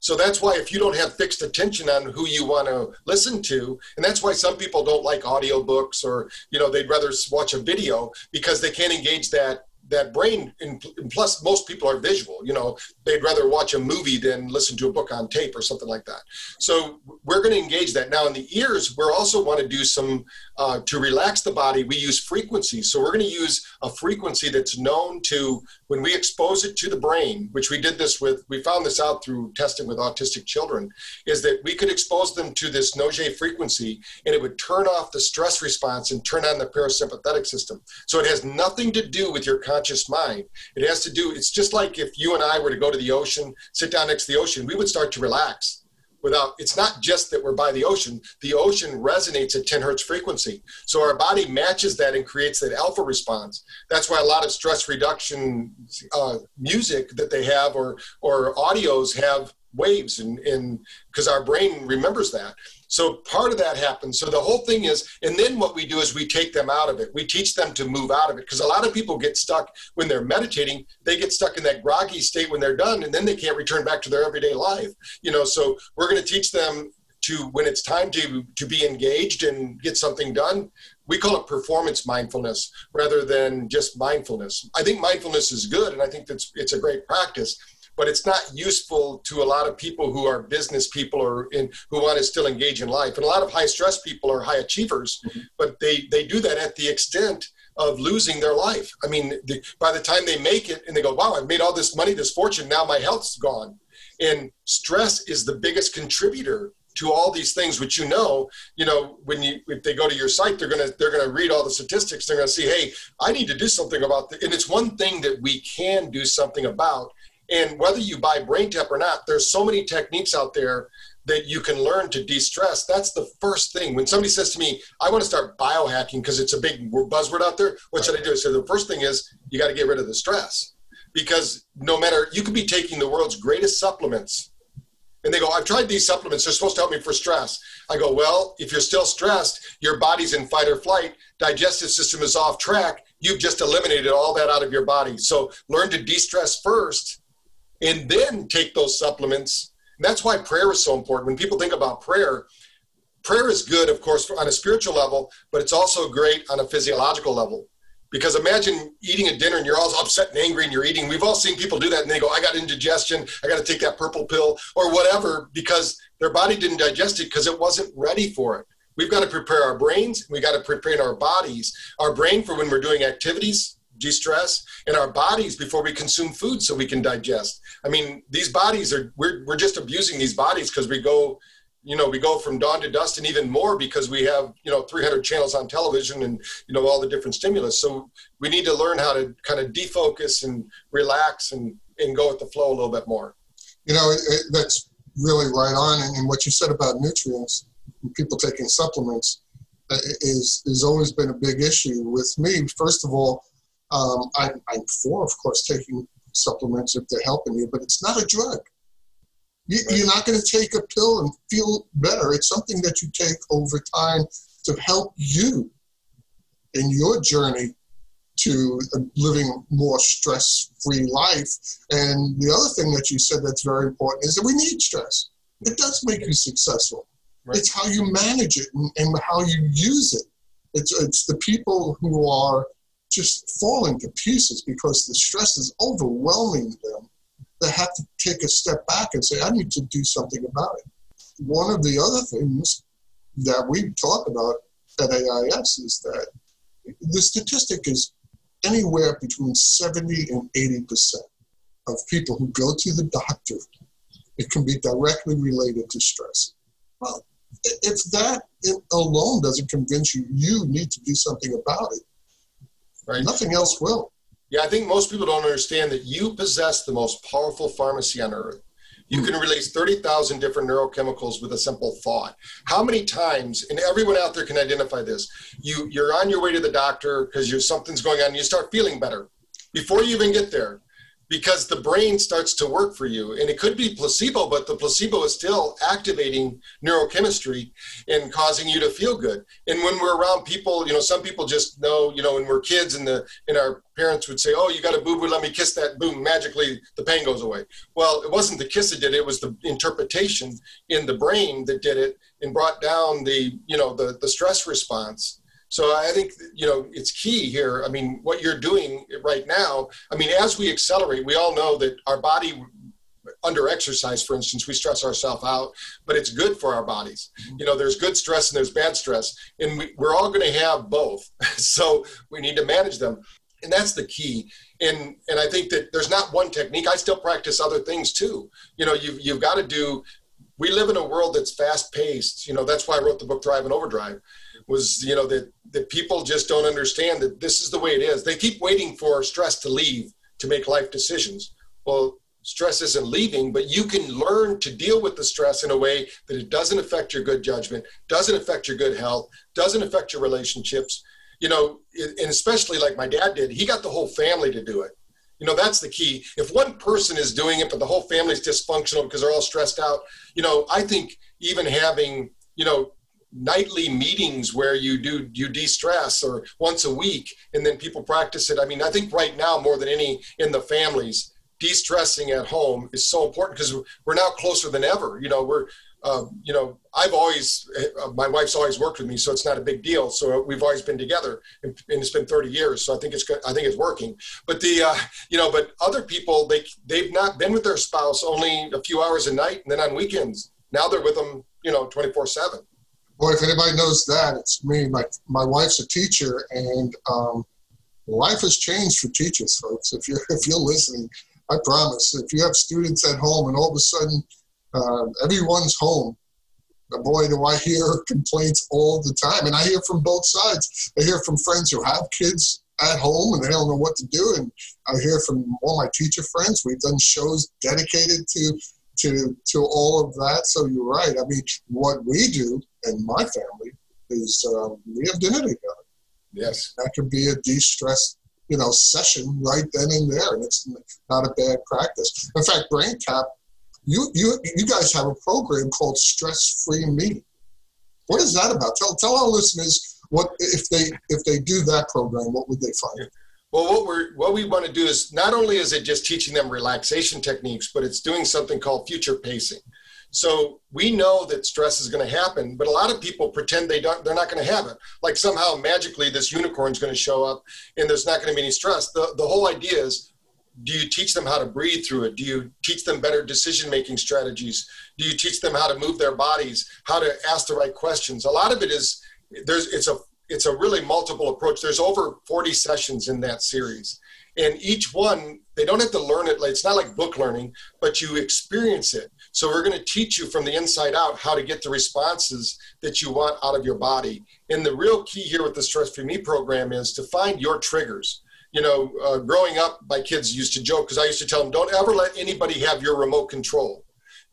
so that's why if you don't have fixed attention on who you want to listen to, and that's why some people don't like audiobooks or, you know, they'd rather watch a video because they can't engage that that brain and plus most people are visual you know they'd rather watch a movie than listen to a book on tape or something like that. So we're going to engage that. Now in the ears we're also want to do some uh, to relax the body we use frequencies so we're going to use a frequency that's known to when we expose it to the brain which we did this with we found this out through testing with autistic children is that we could expose them to this Nogier frequency and it would turn off the stress response and turn on the parasympathetic system. So it has nothing to do with your mind. It has to do, it's just like if you and I were to go to the ocean, sit down next to the ocean, we would start to relax without, it's not just that we're by the ocean, the ocean resonates at 10 hertz frequency. So our body matches that and creates that alpha response. That's why a lot of stress reduction uh, music that they have or, or audios have waves and because our brain remembers that so part of that happens. So the whole thing is and then what we do is we take them out of it. We teach them to move out of it because a lot of people get stuck when they're meditating. They get stuck in that groggy state when they're done and then they can't return back to their everyday life you know? So we're going to teach them to when it's time to to be engaged and get something done we call it performance mindfulness rather than just mindfulness. I think mindfulness is good and i think that's it's a great practice but it's not useful to a lot of people who are business people or in, who want to still engage in life. And a lot of high stress people are high achievers, mm-hmm. but they, they do that at the extent of losing their life. I mean, the, by the time they make it and they go, wow, I've made all this money, this fortune, now my health's gone. And stress is the biggest contributor to all these things which you know you know when you if they go to your site they're going to they're to read all the statistics they're going to see hey i need to do something about this and it's one thing that we can do something about and whether you buy BrainTap or not, there's so many techniques out there that you can learn to de-stress. That's the first thing. When somebody says to me, I want to start biohacking because it's a big buzzword out there, what should I do? So the first thing is you got to get rid of the stress. Because no matter, you could be taking the world's greatest supplements. And they go, I've tried these supplements. They're supposed to help me for stress. I go, well, if you're still stressed, your body's in fight or flight, digestive system is off track. You've just eliminated all that out of your body. So learn to de-stress first and then take those supplements. And that's why prayer is so important. When people think about prayer, prayer is good, of course, on a spiritual level, but it's also great on a physiological level. Because imagine eating a dinner and you're all upset and angry and you're eating. We've all seen people do that and they go, I got indigestion, I got to take that purple pill or whatever because their body didn't digest it because it wasn't ready for it. We've got to prepare our brains, we got to prepare our bodies, our brain for when we're doing activities, de-stress in our bodies before we consume food so we can digest. I mean these bodies are we're, we're just abusing these bodies because we go you know we go from dawn to dust and even more because we have you know 300 channels on television and you know all the different stimulus. So we need to learn how to kind of defocus and relax and and go with the flow a little bit more. You know it, it, that's really right on. And, and what you said about nutrients people taking supplements uh, is has always been a big issue with me. First of all um, I, I'm for, of course, taking supplements if they're helping you, but it's not a drug. You, you're not going to take a pill and feel better. It's something that you take over time to help you in your journey to living a more stress-free life. And the other thing that you said that's very important is that we need stress. It does make you successful. Right. It's how you manage it and, and how you use it. It's, it's the people who are just falling to pieces because the stress is overwhelming them. They have to take a step back and say, I need to do something about it. One of the other things that we talk about at AIS is that the statistic is anywhere between 70 and 80% of people who go to the doctor, it can be directly related to stress. Well, if that alone doesn't convince you, you need to do something about it Right. Nothing else will. Yeah, I think most people don't understand that you possess the most powerful pharmacy on earth. You can hmm. release 30,000 different neurochemicals with a simple thought. How many times, and everyone out there can identify this, you, you're on your way to the doctor because you're something's going on and you start feeling better. Before you even get there, because the brain starts to work for you. And it could be placebo but the placebo is still activating neurochemistry and causing you to feel good. And when we're around people you know some people just know you know when we're kids and the and our parents would say oh you got a boo boo let me kiss that. Boom magically the pain goes away. Well it wasn't the kiss that did it it was the interpretation in the brain that did it and brought down the you know the the stress response so I think you know it's key here. I mean, what you're doing right now. I mean, as we accelerate, we all know that our body under exercise, for instance, we stress ourselves out, but it's good for our bodies. Mm-hmm. You know, there's good stress and there's bad stress, and we, we're all going to have both. so we need to manage them, and that's the key. And and I think that there's not one technique. I still practice other things too. You know, you've you've got to do. We live in a world that's fast paced. You know, that's why I wrote the book Thrive in Overdrive was you know that that people just don't understand that this is the way it is. They keep waiting for stress to leave to make life decisions. Well, stress isn't leaving, but you can learn to deal with the stress in a way that it doesn't affect your good judgment, doesn't affect your good health, doesn't affect your relationships. You know, and especially like my dad did, he got the whole family to do it. You know, that's the key. If one person is doing it, but the whole family's dysfunctional because they're all stressed out, you know, I think even having, you know, nightly meetings where you do you de-stress or once a week and then people practice it i mean i think right now more than any in the families de-stressing at home is so important because we're now closer than ever you know we're uh, you know i've always uh, my wife's always worked with me so it's not a big deal so we've always been together and, and it's been 30 years so i think it's good i think it's working but the uh, you know but other people they they've not been with their spouse only a few hours a night and then on weekends now they're with them you know 24 7 Boy, if anybody knows that, it's me. My my wife's a teacher, and um, life has changed for teachers, folks. If you're if you're listening, I promise. If you have students at home, and all of a sudden uh, everyone's home, boy, do I hear complaints all the time, and I hear from both sides. I hear from friends who have kids at home and they don't know what to do, and I hear from all my teacher friends. We've done shows dedicated to to to all of that. So you're right. I mean, what we do in my family is um, we have dinner together. Yes, that could be a de-stress, you know, session right then and there, and it's not a bad practice. In fact, BrainTap, you you you guys have a program called Stress Free Me. What is that about? Tell tell our listeners what if they if they do that program, what would they find? Well, what we're what we want to do is not only is it just teaching them relaxation techniques, but it's doing something called future pacing. So we know that stress is going to happen, but a lot of people pretend they don't. They're not going to have it. Like somehow magically this unicorn is going to show up, and there's not going to be any stress. The the whole idea is do you teach them how to breathe through it do you teach them better decision making strategies do you teach them how to move their bodies how to ask the right questions a lot of it is there's it's a it's a really multiple approach. There's over 40 sessions in that series. And each one, they don't have to learn it. It's not like book learning, but you experience it. So we're going to teach you from the inside out how to get the responses that you want out of your body. And the real key here with the Stress Free Me program is to find your triggers. You know, uh, growing up, my kids used to joke because I used to tell them, don't ever let anybody have your remote control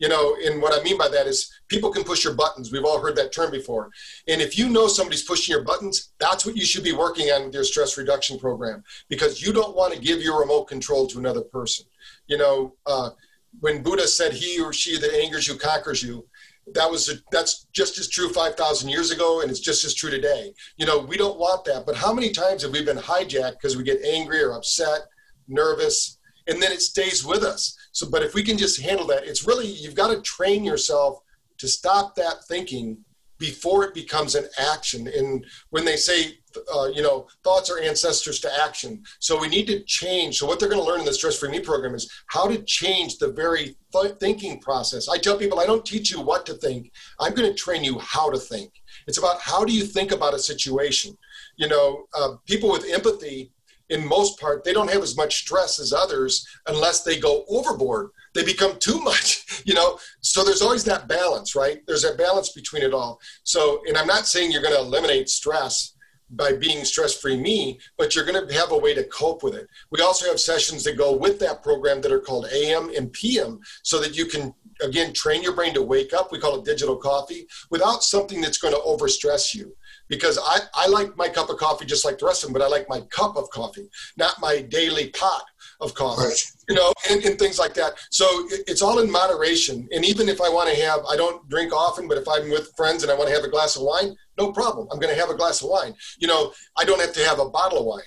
you know, and what I mean by that is people can push your buttons. We've all heard that term before. And if you know somebody's pushing your buttons, that's what you should be working on with your stress reduction program because you don't want to give your remote control to another person. You know, uh, when Buddha said, "He or she that angers you conquers you," that was a, that's just as true 5000 years ago and it's just as true today you know we don't want that but how many times have we been hijacked because we get angry or upset nervous and then it stays with us so, but if we can just handle that, it's really, you've got to train yourself to stop that thinking before it becomes an action. And when they say, uh, you know, thoughts are ancestors to action. So we need to change. So what they're going to learn in the Stress Free Me program is how to change the very th- thinking process. I tell people I don't teach you what to think. I'm going to train you how to think. It's about how do you think about a situation. You know, uh, people with empathy in most part, they don't have as much stress as others unless they go overboard. They become too much, you know. So there's always that balance, right? There's that balance between it all. So, and I'm not saying you're going to eliminate stress by being stress free me, but you're going to have a way to cope with it. We also have sessions that go with that program that are called AM and PM so that you can again train your brain to wake up we call it digital coffee without something that's going to overstress you because I, I like my cup of coffee just like the rest of them, but I like my cup of coffee, not my daily pot. Of coffee, right. you know, and, and, things like that. So it's all in moderation. And even if I want to have, I don't drink often, but if I'm with friends and I want to have a glass of wine, no problem. I'm going to have a glass of wine. You know, I don't have to have a bottle of wine.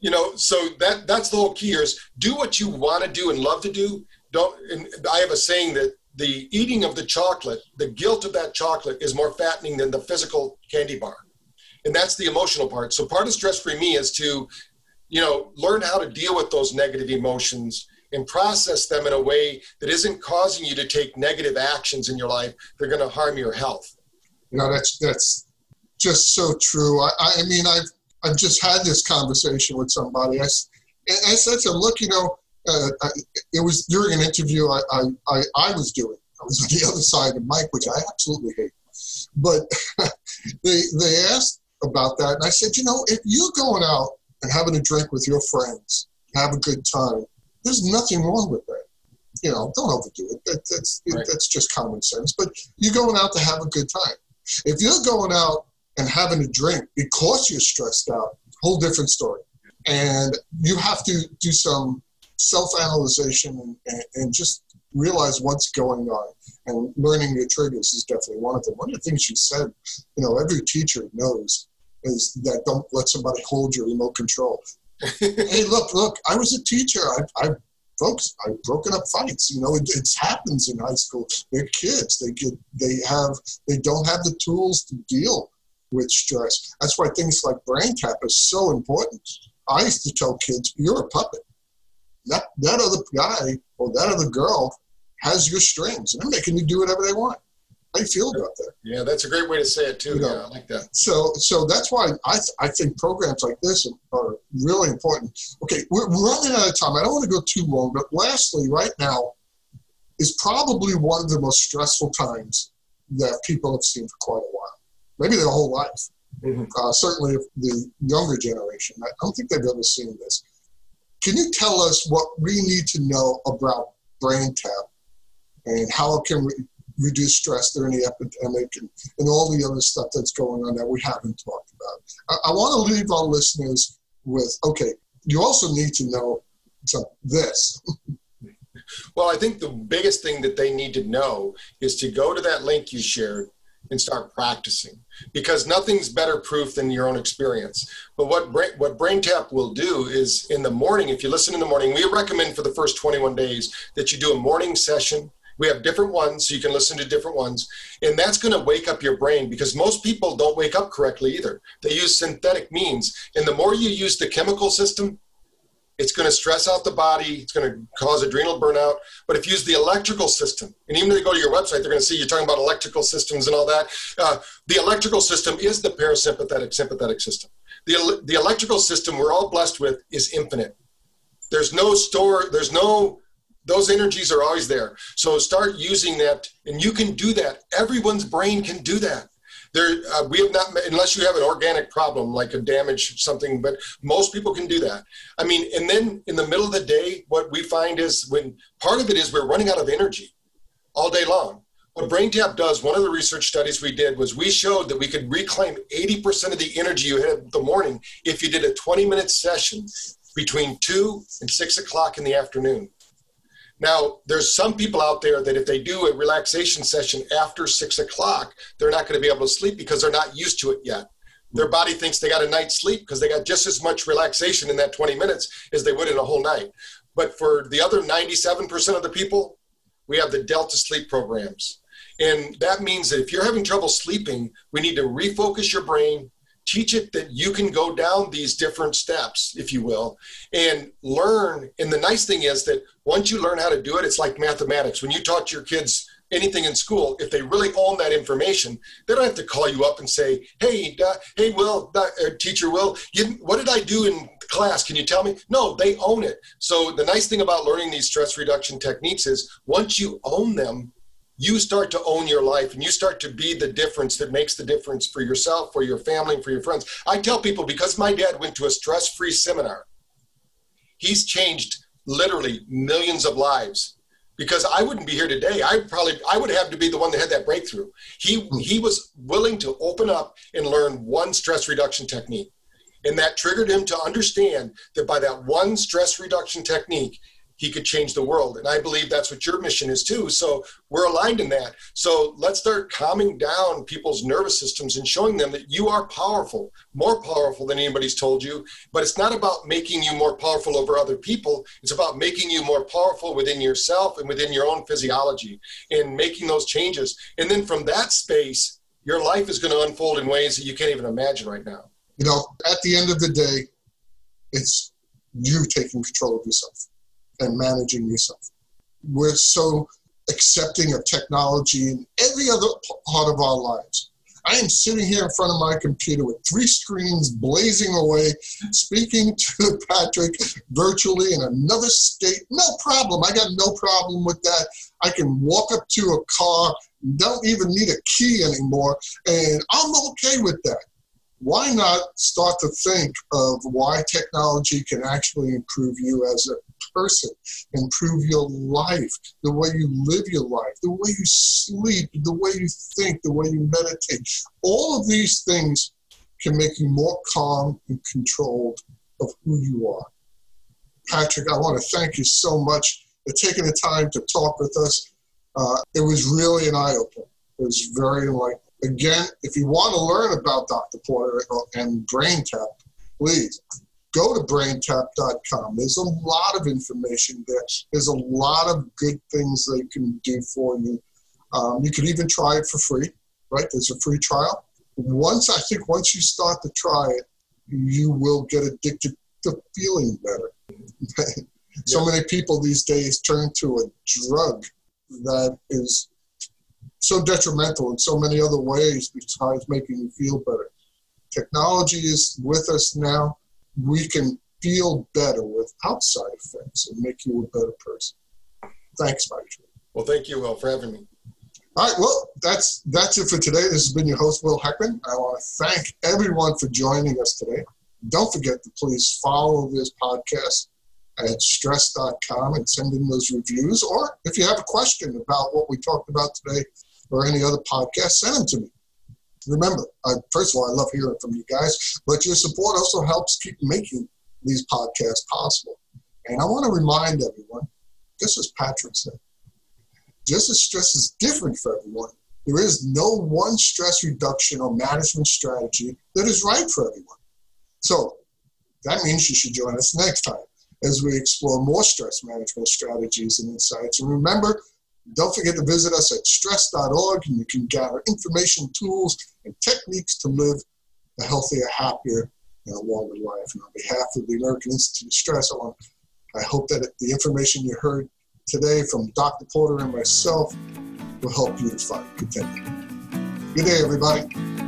You know, so that that's the whole key here is do what you want to do and love to do. Don't. And I have a saying that the eating of the chocolate, the guilt of that chocolate is more fattening than the physical candy bar. And that's the emotional part. So part of stress free me is to, you know, learn how to deal with those negative emotions and process them in a way that isn't causing you to take negative actions in your life. They're going to harm your health. You know, that's, that's just so true. I, I mean, I've, I've just had this conversation with somebody. I, I said to look, you know, uh, I, it was during an interview I, I, I, was doing. I was on the other side of mic, which I absolutely hate. But they they asked about that, and I said, you know, if you're going out and having a drink with your friends, have a good time, there's nothing wrong with that. You know, don't overdo it. That, that's right. that's just common sense. But you're going out to have a good time. If you're going out and having a drink because you're stressed out, whole different story. And you have to do some self-analyzation and, and, and, just realize what's going on and learning your triggers is definitely one of them one of the things you said you know every teacher knows is that don't let somebody hold your remote control. Hey look look i was a teacher. I, I folks i've broken up fights you know it, it happens in high school. They're kids they get they have they don't have the tools to deal with stress. That's why things like BrainTap is so important. I used to tell kids you're a puppet. That that other guy or that other girl has your strings, and they're making you do whatever they want. How do you feel about that? Yeah, that's a great way to say it too. You know, yeah, I like that. So, so that's why I, th- I think programs like this are really important. Okay, we're running out of time. I don't want to go too long, but lastly, right now is probably one of the most stressful times that people have seen for quite a while, maybe their whole life. Mm-hmm. Uh, certainly, the younger generation, I don't think they've ever seen this. Can you tell us what we need to know about BrainTap and how it can re- reduce stress during the epidemic and, and all the other stuff that's going on that we haven't talked about? I, I want to leave our listeners with okay, you also need to know some, this. well, I think the biggest thing that they need to know is to go to that link you shared and start practicing because nothing's better proof than your own experience. But what Brain, what BrainTap will do is in the morning, if you listen in the morning, we recommend for the first 21 days that you do a morning session. We have different ones, so you can listen to different ones. And that's going to wake up your brain because most people don't wake up correctly either. They use synthetic means. And the more you use the chemical system, it's going to stress out the body. It's going to cause adrenal burnout. But if you use the electrical system, and even if they go to your website, they're going to see you're talking about electrical systems and all that. Uh, the electrical system is the parasympathetic sympathetic system. The, the electrical system we're all blessed with is infinite. There's no store, there's no, those energies are always there. So start using that, and you can do that. Everyone's brain can do that there uh, we have not unless you have an organic problem like a damage something but most people can do that i mean and then in the middle of the day what we find is when part of it is we're running out of energy all day long what BrainTap does, one of the research studies we did was we showed that we could reclaim 80% of the energy you had in the morning if you did a 20 minute session between 2 and 6 o'clock in the afternoon. Now, there's some people out there that if they do a relaxation session after six o'clock, they're not going to be able to sleep because they're not used to it yet. Their body thinks they got a night's sleep because they got just as much relaxation in that 20 minutes as they would in a whole night. But for the other 97% of the people, we have the Delta sleep programs. And that means that if you're having trouble sleeping, we need to refocus your brain, teach it that you can go down these different steps, if you will, and learn. And the nice thing is that once you learn how to do it, it's like mathematics. When you taught your kids anything in school, if they really own that information, they don't have to call you up and say, "Hey, uh, hey, Will, uh, teacher Will, you, what did I do in class? Can you tell me?" No, they own it. So the nice thing about learning these stress reduction techniques is once you own them, you start to own your life and you start to be the difference that makes the difference for yourself, for your family, for your friends. I tell people because my dad went to a stress free seminar, he's changed literally millions of lives. Because I wouldn't be here today. I probably I would have to be the one that had that breakthrough. He he was willing to open up and learn one stress reduction technique. And that triggered him to understand that by that one stress reduction technique, he could change the world. And I believe that's what your mission is too. So we're aligned in that. So let's start calming down people's nervous systems and showing them that you are powerful, more powerful than anybody's told you. But it's not about making you more powerful over other people. It's about making you more powerful within yourself and within your own physiology and making those changes. And then from that space, your life is going to unfold in ways that you can't even imagine right now. You know, at the end of the day, it's you taking control of yourself and managing yourself. We're so accepting of technology in every other part of our lives. I am sitting here in front of my computer with three screens blazing away, speaking to Patrick virtually in another state. No problem. I got no problem with that. I can walk up to a car, don't even need a key anymore, and I'm okay with that why not start to think of why technology can actually improve you as a person, improve your life, the way you live your life, the way you sleep, the way you think, the way you meditate. All of these things can make you more calm and controlled of who you are. Patrick, I want to thank you so much for taking the time to talk with us. Uh, it was really an eye opener. It was very enlightening. Again, if you want to learn about Dr. Porter and Brain BrainTap, please go to braintap.com. There's a lot of information there. There's a lot of good things they can do for you. Um, you can even try it for free, right? There's a free trial. Once I think once you start to try it, you will get addicted to feeling better. so many people these days turn to a drug that is so detrimental in so many other ways besides making you feel better. Technology is with us now. We can feel better without side effects and make you a better person. Thanks, Mike. Well, thank you, Will, for having me. All right, well, that's that's it for today. This has been your host, Will Heckman. I want to thank everyone for joining us today. Don't forget to please follow this podcast at stress.com and send in those reviews. Or if you have a question about what we talked about today, or any other podcast, send them to me. Remember, I, first of all, I love hearing from you guys, but your support also helps keep making these podcasts possible. And I want to remind everyone, just as Patrick said, just as stress is different for everyone, there is no one stress reduction or management strategy that is right for everyone. So that means you should join us next time as we explore more stress management strategies and insights. And remember, don't forget to visit us at stress.org and you can gather information, tools, and techniques to live a healthier, happier, and a longer life. And on behalf of the American Institute of Stress, I, want, I hope that the information you heard today from Dr. Porter and myself will help you to find contentment. Good day, everybody.